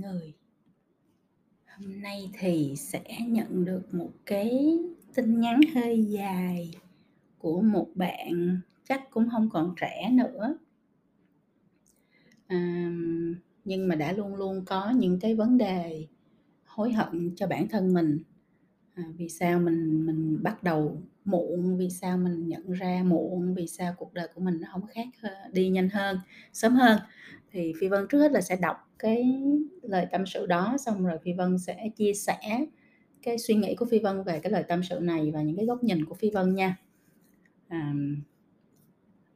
người. Hôm nay thì sẽ nhận được một cái tin nhắn hơi dài của một bạn chắc cũng không còn trẻ nữa. À, nhưng mà đã luôn luôn có những cái vấn đề hối hận cho bản thân mình à, vì sao mình mình bắt đầu muộn? Vì sao mình nhận ra muộn? Vì sao cuộc đời của mình nó không khác đi nhanh hơn sớm hơn? Thì phi vân trước hết là sẽ đọc cái lời tâm sự đó xong rồi phi vân sẽ chia sẻ cái suy nghĩ của phi vân về cái lời tâm sự này và những cái góc nhìn của phi vân nha. À,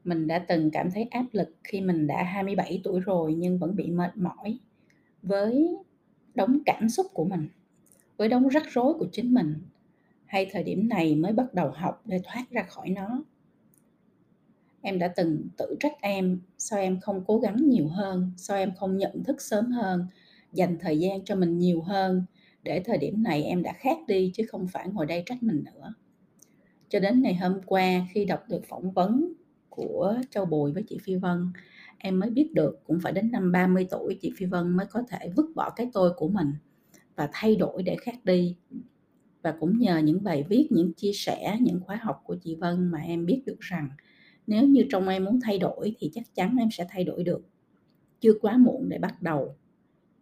mình đã từng cảm thấy áp lực khi mình đã 27 tuổi rồi nhưng vẫn bị mệt mỏi với đống cảm xúc của mình với đống rắc rối của chính mình, hay thời điểm này mới bắt đầu học để thoát ra khỏi nó. Em đã từng tự trách em, sao em không cố gắng nhiều hơn, sao em không nhận thức sớm hơn, dành thời gian cho mình nhiều hơn, để thời điểm này em đã khác đi chứ không phải ngồi đây trách mình nữa. Cho đến ngày hôm qua, khi đọc được phỏng vấn của Châu Bùi với chị Phi Vân, em mới biết được cũng phải đến năm 30 tuổi chị Phi Vân mới có thể vứt bỏ cái tôi của mình và thay đổi để khác đi. Và cũng nhờ những bài viết, những chia sẻ, những khóa học của chị Vân mà em biết được rằng nếu như trong em muốn thay đổi thì chắc chắn em sẽ thay đổi được. Chưa quá muộn để bắt đầu.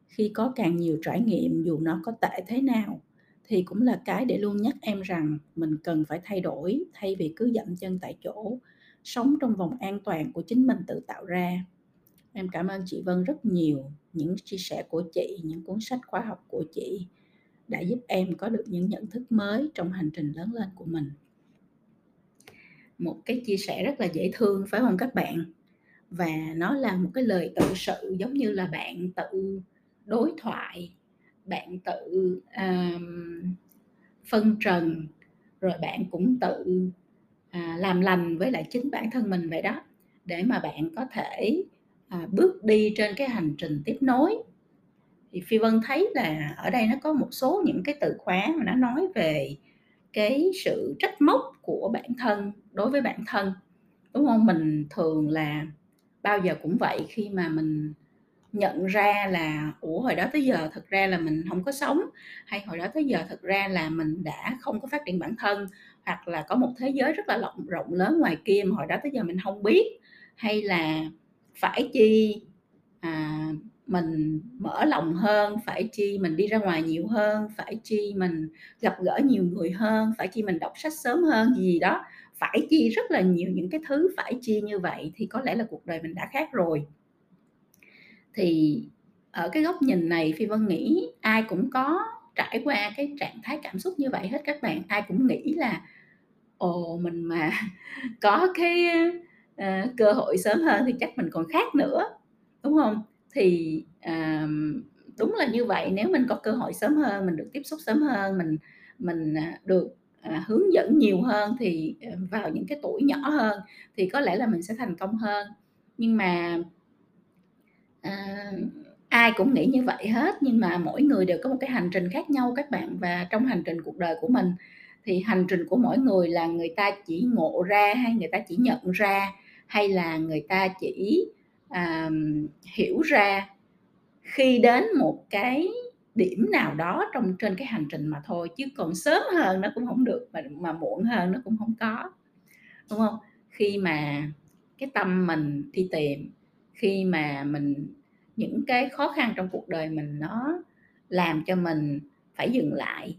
Khi có càng nhiều trải nghiệm, dù nó có tệ thế nào, thì cũng là cái để luôn nhắc em rằng mình cần phải thay đổi, thay vì cứ dậm chân tại chỗ, sống trong vòng an toàn của chính mình tự tạo ra em cảm ơn chị Vân rất nhiều những chia sẻ của chị những cuốn sách khóa học của chị đã giúp em có được những nhận thức mới trong hành trình lớn lên của mình. Một cái chia sẻ rất là dễ thương phải không các bạn? Và nó là một cái lời tự sự giống như là bạn tự đối thoại bạn tự um, phân trần rồi bạn cũng tự à, làm lành với lại chính bản thân mình vậy đó. Để mà bạn có thể à, bước đi trên cái hành trình tiếp nối. Thì phi vân thấy là ở đây nó có một số những cái từ khóa mà nó nói về cái sự trách móc của bản thân đối với bản thân. Đúng không? Mình thường là bao giờ cũng vậy khi mà mình nhận ra là ủa hồi đó tới giờ thật ra là mình không có sống. Hay hồi đó tới giờ thật ra là mình đã không có phát triển bản thân. Hoặc là có một thế giới rất là rộng rộng lớn ngoài kia mà hồi đó tới giờ mình không biết. Hay là phải chi à, mình mở lòng hơn phải chi mình đi ra ngoài nhiều hơn phải chi mình gặp gỡ nhiều người hơn phải chi mình đọc sách sớm hơn gì đó. Phải chi rất là nhiều những cái thứ phải chi như vậy thì có lẽ là cuộc đời mình đã khác rồi. Thì ở cái góc nhìn này phi vân nghĩ ai cũng có trải qua cái trạng thái cảm xúc như vậy hết các bạn. Ai cũng nghĩ là ồ mình mà có cái À, cơ hội sớm hơn thì chắc mình còn khác nữa đúng không? Thì à, đúng là như vậy nếu mình có cơ hội sớm hơn mình được tiếp xúc sớm hơn mình mình à, được à, hướng dẫn nhiều hơn thì à, vào những cái tuổi nhỏ hơn thì có lẽ là mình sẽ thành công hơn. Nhưng mà à, ai cũng nghĩ như vậy hết nhưng mà mỗi người đều có một cái hành trình khác nhau các bạn. Và trong hành trình cuộc đời của mình thì hành trình của mỗi người là người ta chỉ ngộ ra hay người ta chỉ nhận ra hay là người ta chỉ à, hiểu ra khi đến một cái điểm nào đó trong trên cái hành trình mà thôi chứ còn sớm hơn nó cũng không được mà mà muộn hơn nó cũng không có đúng không? Khi mà cái tâm mình đi tìm khi mà mình những cái khó khăn trong cuộc đời mình nó làm cho mình phải dừng lại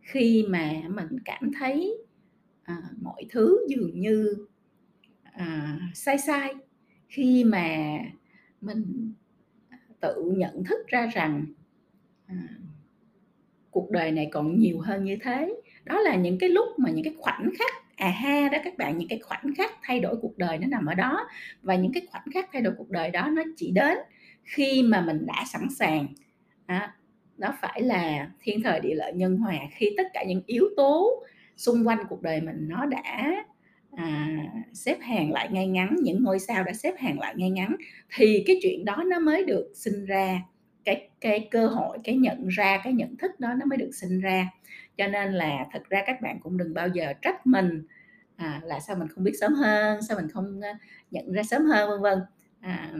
khi mà mình cảm thấy à, mọi thứ dường như à, sai sai. Khi mà mình tự nhận thức ra rằng à, cuộc đời này còn nhiều hơn như thế. Đó là những cái lúc mà những cái khoảnh khắc à ha đó các bạn những cái khoảnh khắc thay đổi cuộc đời nó nằm ở đó. Và những cái khoảnh khắc thay đổi cuộc đời đó nó chỉ đến khi mà mình đã sẵn sàng. À, nó phải là thiên thời địa lợi nhân hòa khi tất cả những yếu tố xung quanh cuộc đời mình nó đã à, xếp hàng lại ngay ngắn những ngôi sao đã xếp hàng lại ngay ngắn thì cái chuyện đó nó mới được sinh ra cái cái cơ hội cái nhận ra cái nhận thức đó nó mới được sinh ra. Cho nên là thật ra các bạn cũng đừng bao giờ trách mình à, là sao mình không biết sớm hơn sao mình không ờ, nhận ra sớm hơn vân vân. À,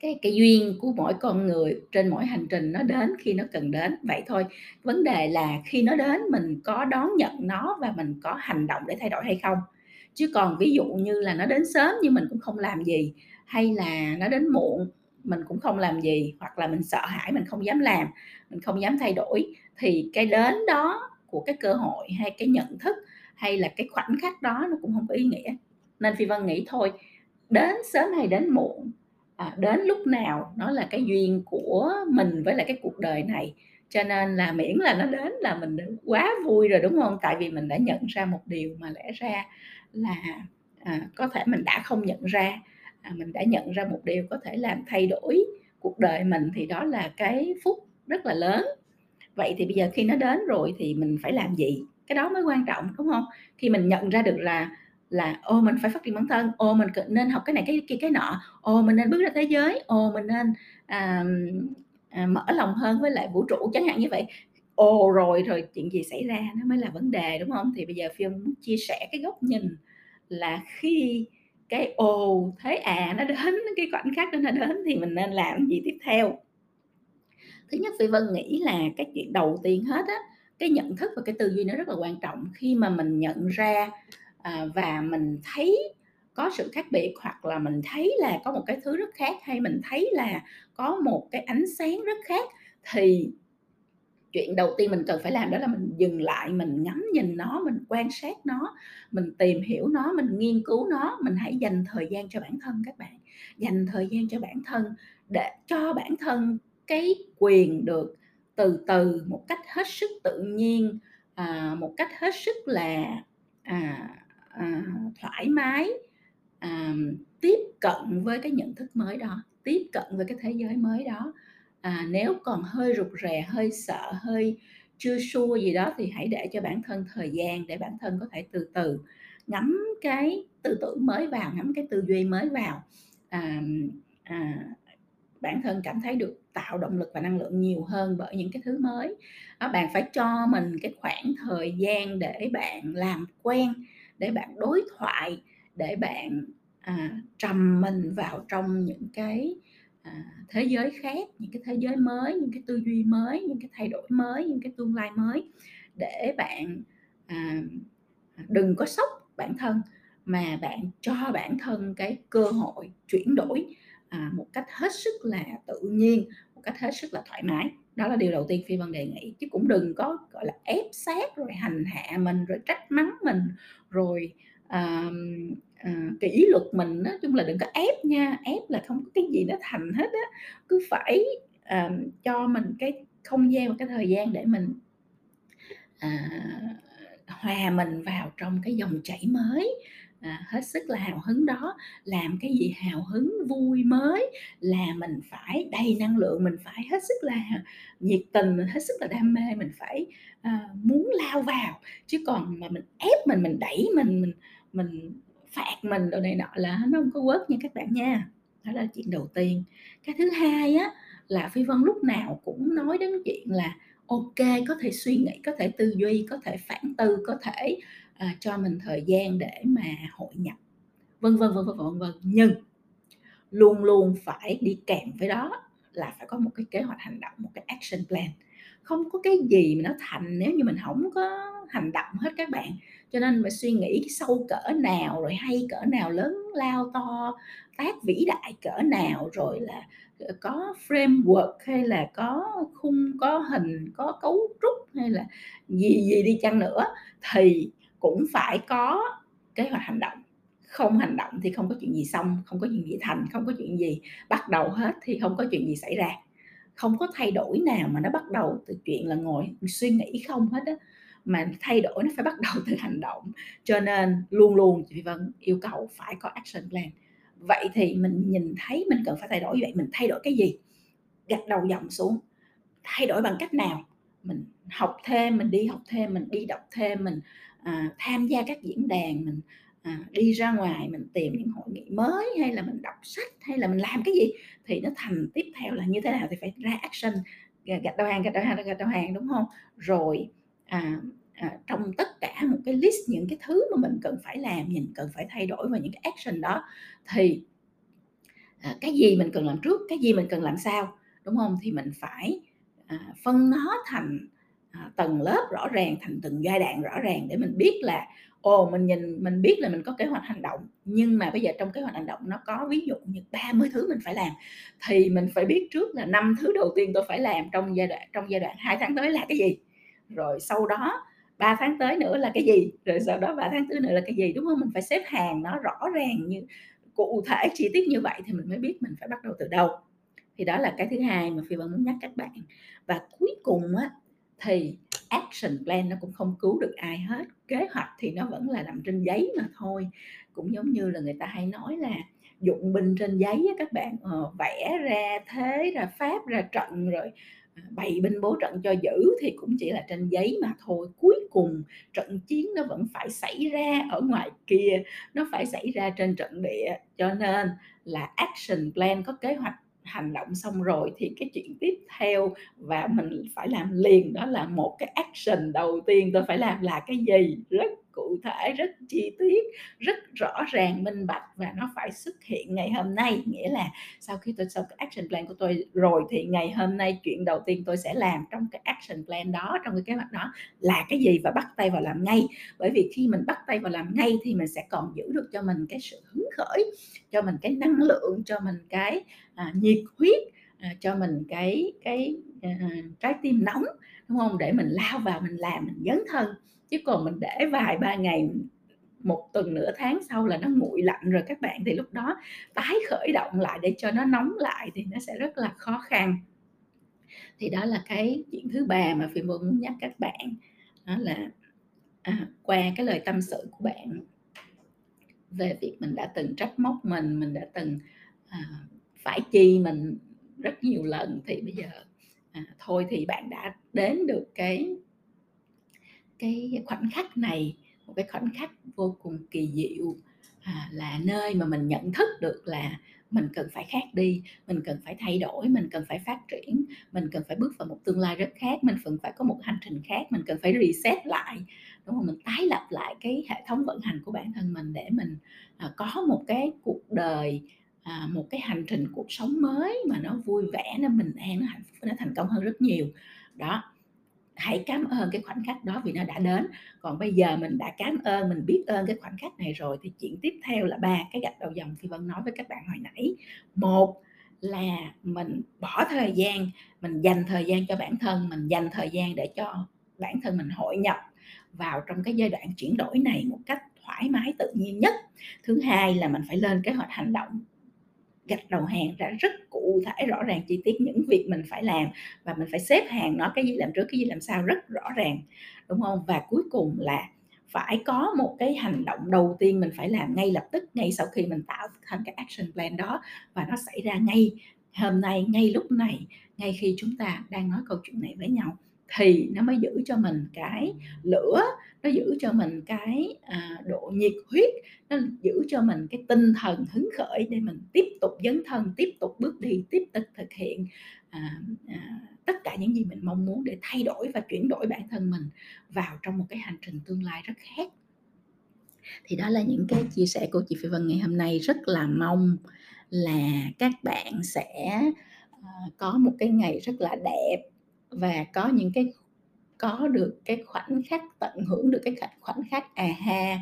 cái cái duyên của mỗi con người trên mỗi hành trình nó đến khi nó cần đến, vậy thôi. Vấn đề là khi nó đến mình có đón nhận nó và mình có hành động để thay đổi hay không. Chứ còn ví dụ như là nó đến sớm nhưng mình cũng không làm gì, hay là nó đến muộn mình cũng không làm gì, hoặc là mình sợ hãi mình không dám làm, mình không dám thay đổi thì cái đến đó của cái cơ hội hay cái nhận thức hay là cái khoảnh khắc đó nó cũng không có ý nghĩa. Nên Phi Vân nghĩ thôi, đến sớm hay đến muộn, à, đến lúc nào nó là cái duyên của mình với lại cái cuộc đời này, cho nên là miễn là nó đến là mình quá vui rồi, đúng không? Tại vì mình đã nhận ra một điều mà lẽ ra là, à, có thể mình đã không nhận ra, à, mình đã nhận ra một điều có thể làm thay đổi cuộc đời mình thì đó là cái phúc rất là lớn. Vậy thì bây giờ khi nó đến rồi thì mình phải làm gì? Cái đó mới quan trọng, đúng không? Khi mình nhận ra được là là, ô mình phải phát triển bản thân, ô mình nên học cái này, cái kia, cái nọ, ô mình nên bước ra thế giới, ô mình nên, à, à, mở lòng hơn với lại vũ trụ, chẳng hạn như vậy. Ồ, rồi rồi chuyện gì xảy ra nó mới là vấn đề, đúng không? Thì bây giờ phim muốn chia sẻ cái góc nhìn là khi cái ồ, thế à nó đến, cái khoảnh khắc đó nó đến thì mình nên làm gì tiếp theo? Thứ nhất Phi Vân nghĩ là cái chuyện đầu tiên hết á, cái nhận thức và cái tư duy nó rất là quan trọng. Khi mà mình nhận ra, à, và mình thấy có sự khác biệt, hoặc là mình thấy là có một cái thứ rất khác, hay mình thấy là có một cái ánh sáng rất khác, thì chuyện đầu tiên mình cần phải làm đó là mình dừng lại, mình ngắm nhìn nó, mình quan sát nó, mình tìm hiểu nó, mình nghiên cứu nó, mình hãy dành thời gian cho bản thân các bạn. Dành thời gian cho bản thân để cho bản thân cái quyền được từ từ, một cách hết sức tự nhiên, à, một cách hết sức là, à, à, thoải mái, à, tiếp cận với cái nhận thức mới đó, tiếp cận với cái thế giới mới đó. À, nếu còn hơi rụt rè, hơi sợ, hơi chưa xua gì đó thì hãy để cho bản thân thời gian để bản thân có thể từ từ ngắm cái tư tưởng mới vào, ngắm cái tư duy mới vào. À, à, bản thân cảm thấy được tạo động lực và năng lượng nhiều hơn bởi những cái thứ mới. Đó, bạn phải cho mình cái khoảng thời gian để bạn làm quen, để bạn đối thoại, để bạn, à, trầm mình vào trong những cái, à, thế giới khác, những cái thế giới mới, những cái tư duy mới, những cái thay đổi mới, những cái tương lai mới để bạn, à, đừng có sốc bản thân mà bạn cho bản thân cái cơ hội chuyển đổi, à, một cách hết sức là tự nhiên, một cách hết sức là thoải mái. Đó là điều đầu tiên Phi Vân đề nghị, chứ cũng đừng có, gọi là, ép sát rồi hành hạ mình, rồi trách mắng mình, rồi, à, à, kỷ luật mình. Nói chung là đừng có ép nha, ép là không có cái gì nó thành hết á, cứ phải, à, cho mình cái không gian và cái thời gian để mình à, hòa mình vào trong cái dòng chảy mới, à, hết sức là hào hứng đó. Làm cái gì hào hứng, vui mới là mình phải đầy năng lượng, mình phải hết sức là nhiệt tình, mình hết sức là đam mê, mình phải, à, muốn lao vào, chứ còn mà mình ép mình, mình đẩy mình, mình mình phạt mình đồ này nọ là nó không có quớt nha các bạn nha. Đó là chuyện đầu tiên. Cái thứ hai á, là Phi Vân lúc nào cũng nói đến chuyện là ok có thể suy nghĩ, có thể tư duy, có thể phản tư, có thể, à, cho mình thời gian để mà hội nhập, vân vân, vân vân, vân vân. Nhưng luôn luôn phải đi kèm với đó là phải có một cái kế hoạch hành động, một cái action plan. Không có cái gì mà nó thành nếu như mình không có hành động hết các bạn. Cho nên phải suy nghĩ sâu cỡ nào, rồi hay cỡ nào, lớn lao to tác vĩ đại cỡ nào, rồi là, có framework hay là có khung, có hình, có cấu trúc hay là gì gì đi chăng nữa thì cũng phải có kế hoạch hành động. Không hành động thì không có chuyện gì xong, không có chuyện gì thành, không có chuyện gì bắt đầu hết thì không có chuyện gì xảy ra. Không có thay đổi nào mà nó bắt đầu từ chuyện là ngồi suy nghĩ không hết á, mà thay đổi nó phải bắt đầu từ hành động. Cho nên luôn luôn chị Vân yêu cầu phải có action plan. Vậy thì mình nhìn thấy mình cần phải thay đổi vậy, mình thay đổi cái gì? Gạch đầu dòng xuống, thay đổi bằng cách nào? Mình học thêm, mình đi học thêm, mình đi đọc thêm, mình, à, tham gia các diễn đàn, mình, à, đi ra ngoài mình tìm những hội nghị mới, hay là mình đọc sách, hay là mình làm cái gì thì nó thành tiếp theo là như thế nào thì phải ra action, gạch đầu hàng, gạch đầu hàng, gạch đầu hàng, đúng không? Rồi, à, à, trong tất cả một cái list những cái thứ mà mình cần phải làm, mình cần phải thay đổi và những cái action đó thì à, cái gì mình cần làm trước cái gì mình cần làm sau đúng không? Thì mình phải à, phân nó thành À, tầng lớp rõ ràng thành từng giai đoạn rõ ràng để mình biết là, ồ, mình nhìn, mình biết là mình có kế hoạch hành động, nhưng mà bây giờ trong kế hoạch hành động nó có ví dụ như 30 thứ mình phải làm, thì mình phải biết trước là năm thứ đầu tiên tôi phải làm trong giai đoạn, trong giai đoạn hai tháng tới là cái gì, rồi sau đó 3 tháng tới nữa là cái gì, rồi sau đó 3 tháng tới nữa là cái gì, đúng không? Mình phải xếp hàng nó rõ ràng như, cụ thể chi tiết như vậy thì mình mới biết mình phải bắt đầu từ đâu. Thì đó là cái thứ hai mà phi vân muốn nhắc các bạn. Và cuối cùng á thì action plan nó cũng không cứu được ai hết. Kế hoạch thì nó vẫn là nằm trên giấy mà thôi. Cũng giống như là người ta hay nói là dụng binh trên giấy á các bạn ờ, vẽ ra thế ra pháp ra trận rồi ờ, bày binh bố trận cho giữ thì cũng chỉ là trên giấy mà thôi. Cuối cùng trận chiến nó vẫn phải xảy ra ở ngoài kia nó phải xảy ra trên trận địa. Cho nên là action plan có kế hoạch hành động xong rồi thì cái chuyện tiếp theo và mình phải làm liền đó là một cái action đầu tiên tôi phải làm là cái gì? Rất cụ thể rất chi tiết rất rõ ràng minh bạch và nó phải xuất hiện ngày hôm nay. Nghĩa là sau khi tôi xong cái action plan của tôi rồi thì ngày hôm nay chuyện đầu tiên tôi sẽ làm trong cái action plan đó trong cái kế hoạch đó là cái gì và bắt tay vào làm ngay. Bởi vì khi mình bắt tay vào làm ngay thì mình sẽ còn giữ được cho mình cái sự hứng khởi cho mình cái năng lượng cho mình cái à, nhiệt huyết à, cho mình cái cái à, trái tim nóng đúng không? Để mình lao vào mình làm mình dấn thân chứ còn mình để vài ba ngày một tuần nửa tháng sau là nó nguội lạnh rồi các bạn thì lúc đó tái khởi động lại để cho nó nóng lại thì nó sẽ rất là khó khăn. Thì đó là cái chuyện thứ ba mà phi muốn nhắc các bạn. Đó là à, qua cái lời tâm sự của bạn về việc mình đã từng trách móc mình mình đã từng à, phải chi mình rất nhiều lần thì bây giờ à, thôi thì bạn đã đến được cái cái khoảnh khắc này một cái khoảnh khắc vô cùng kỳ diệu à, là nơi mà mình nhận thức được là mình cần phải khác đi mình cần phải thay đổi mình cần phải phát triển mình cần phải bước vào một tương lai rất khác mình cần phải có một hành trình khác mình cần phải reset lại. Đúng không? Mình tái lập lại cái hệ thống vận hành của bản thân mình để mình à, có một cái cuộc đời à, một cái hành trình cuộc sống mới mà nó vui vẻ nó bình an nó hạnh phúc nó thành công hơn rất nhiều. Đó hãy cảm ơn cái khoảnh khắc đó vì nó đã đến. Còn bây giờ mình đã cảm ơn, mình biết ơn cái khoảnh khắc này rồi, thì chuyện tiếp theo là ba cái gạch đầu dòng thì vân nói với các bạn hồi nãy. Một là mình bỏ thời gian, mình dành thời gian cho bản thân, mình dành thời gian để cho bản thân mình hội nhập vào trong cái giai đoạn chuyển đổi này một cách thoải mái, tự nhiên nhất. Thứ hai là mình phải lên kế hoạch hành động gạch đầu hàng ra rất cụ thể, rõ ràng chi tiết những việc mình phải làm và mình phải xếp hàng nó, cái gì làm trước, cái gì làm sau rất rõ ràng, đúng không? Và cuối cùng là phải có một cái hành động đầu tiên mình phải làm ngay lập tức, ngay sau khi mình tạo thành cái action plan đó và nó xảy ra ngay hôm nay, ngay lúc này, ngay khi chúng ta đang nói câu chuyện này với nhau thì nó mới giữ cho mình cái lửa nó giữ cho mình cái à, độ nhiệt huyết nó giữ cho mình cái tinh thần hứng khởi để mình tiếp tục dấn thân tiếp tục bước đi tiếp tục thực hiện à, à, tất cả những gì mình mong muốn để thay đổi và chuyển đổi bản thân mình vào trong một cái hành trình tương lai rất khác. Thì đó là những cái chia sẻ của chị Phi Vân ngày hôm nay. Rất là mong là các bạn sẽ ờ, có một cái ngày rất là đẹp và có những cái có được cái khoảnh khắc tận hưởng được cái khoảnh khắc à ha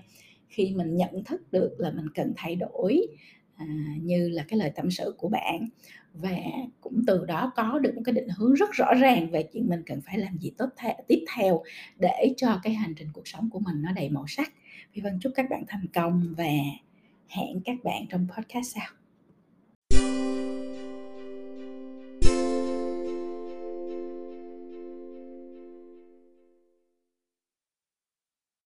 khi mình nhận thức được là mình cần thay đổi à, như là cái lời tâm sự của bạn và cũng từ đó có được một cái định hướng rất rõ ràng về chuyện mình cần phải làm gì tốt th- tiếp theo để cho cái hành trình cuộc sống của mình nó đầy màu sắc. Phi Vân chúc các bạn thành công và hẹn các bạn trong podcast sau.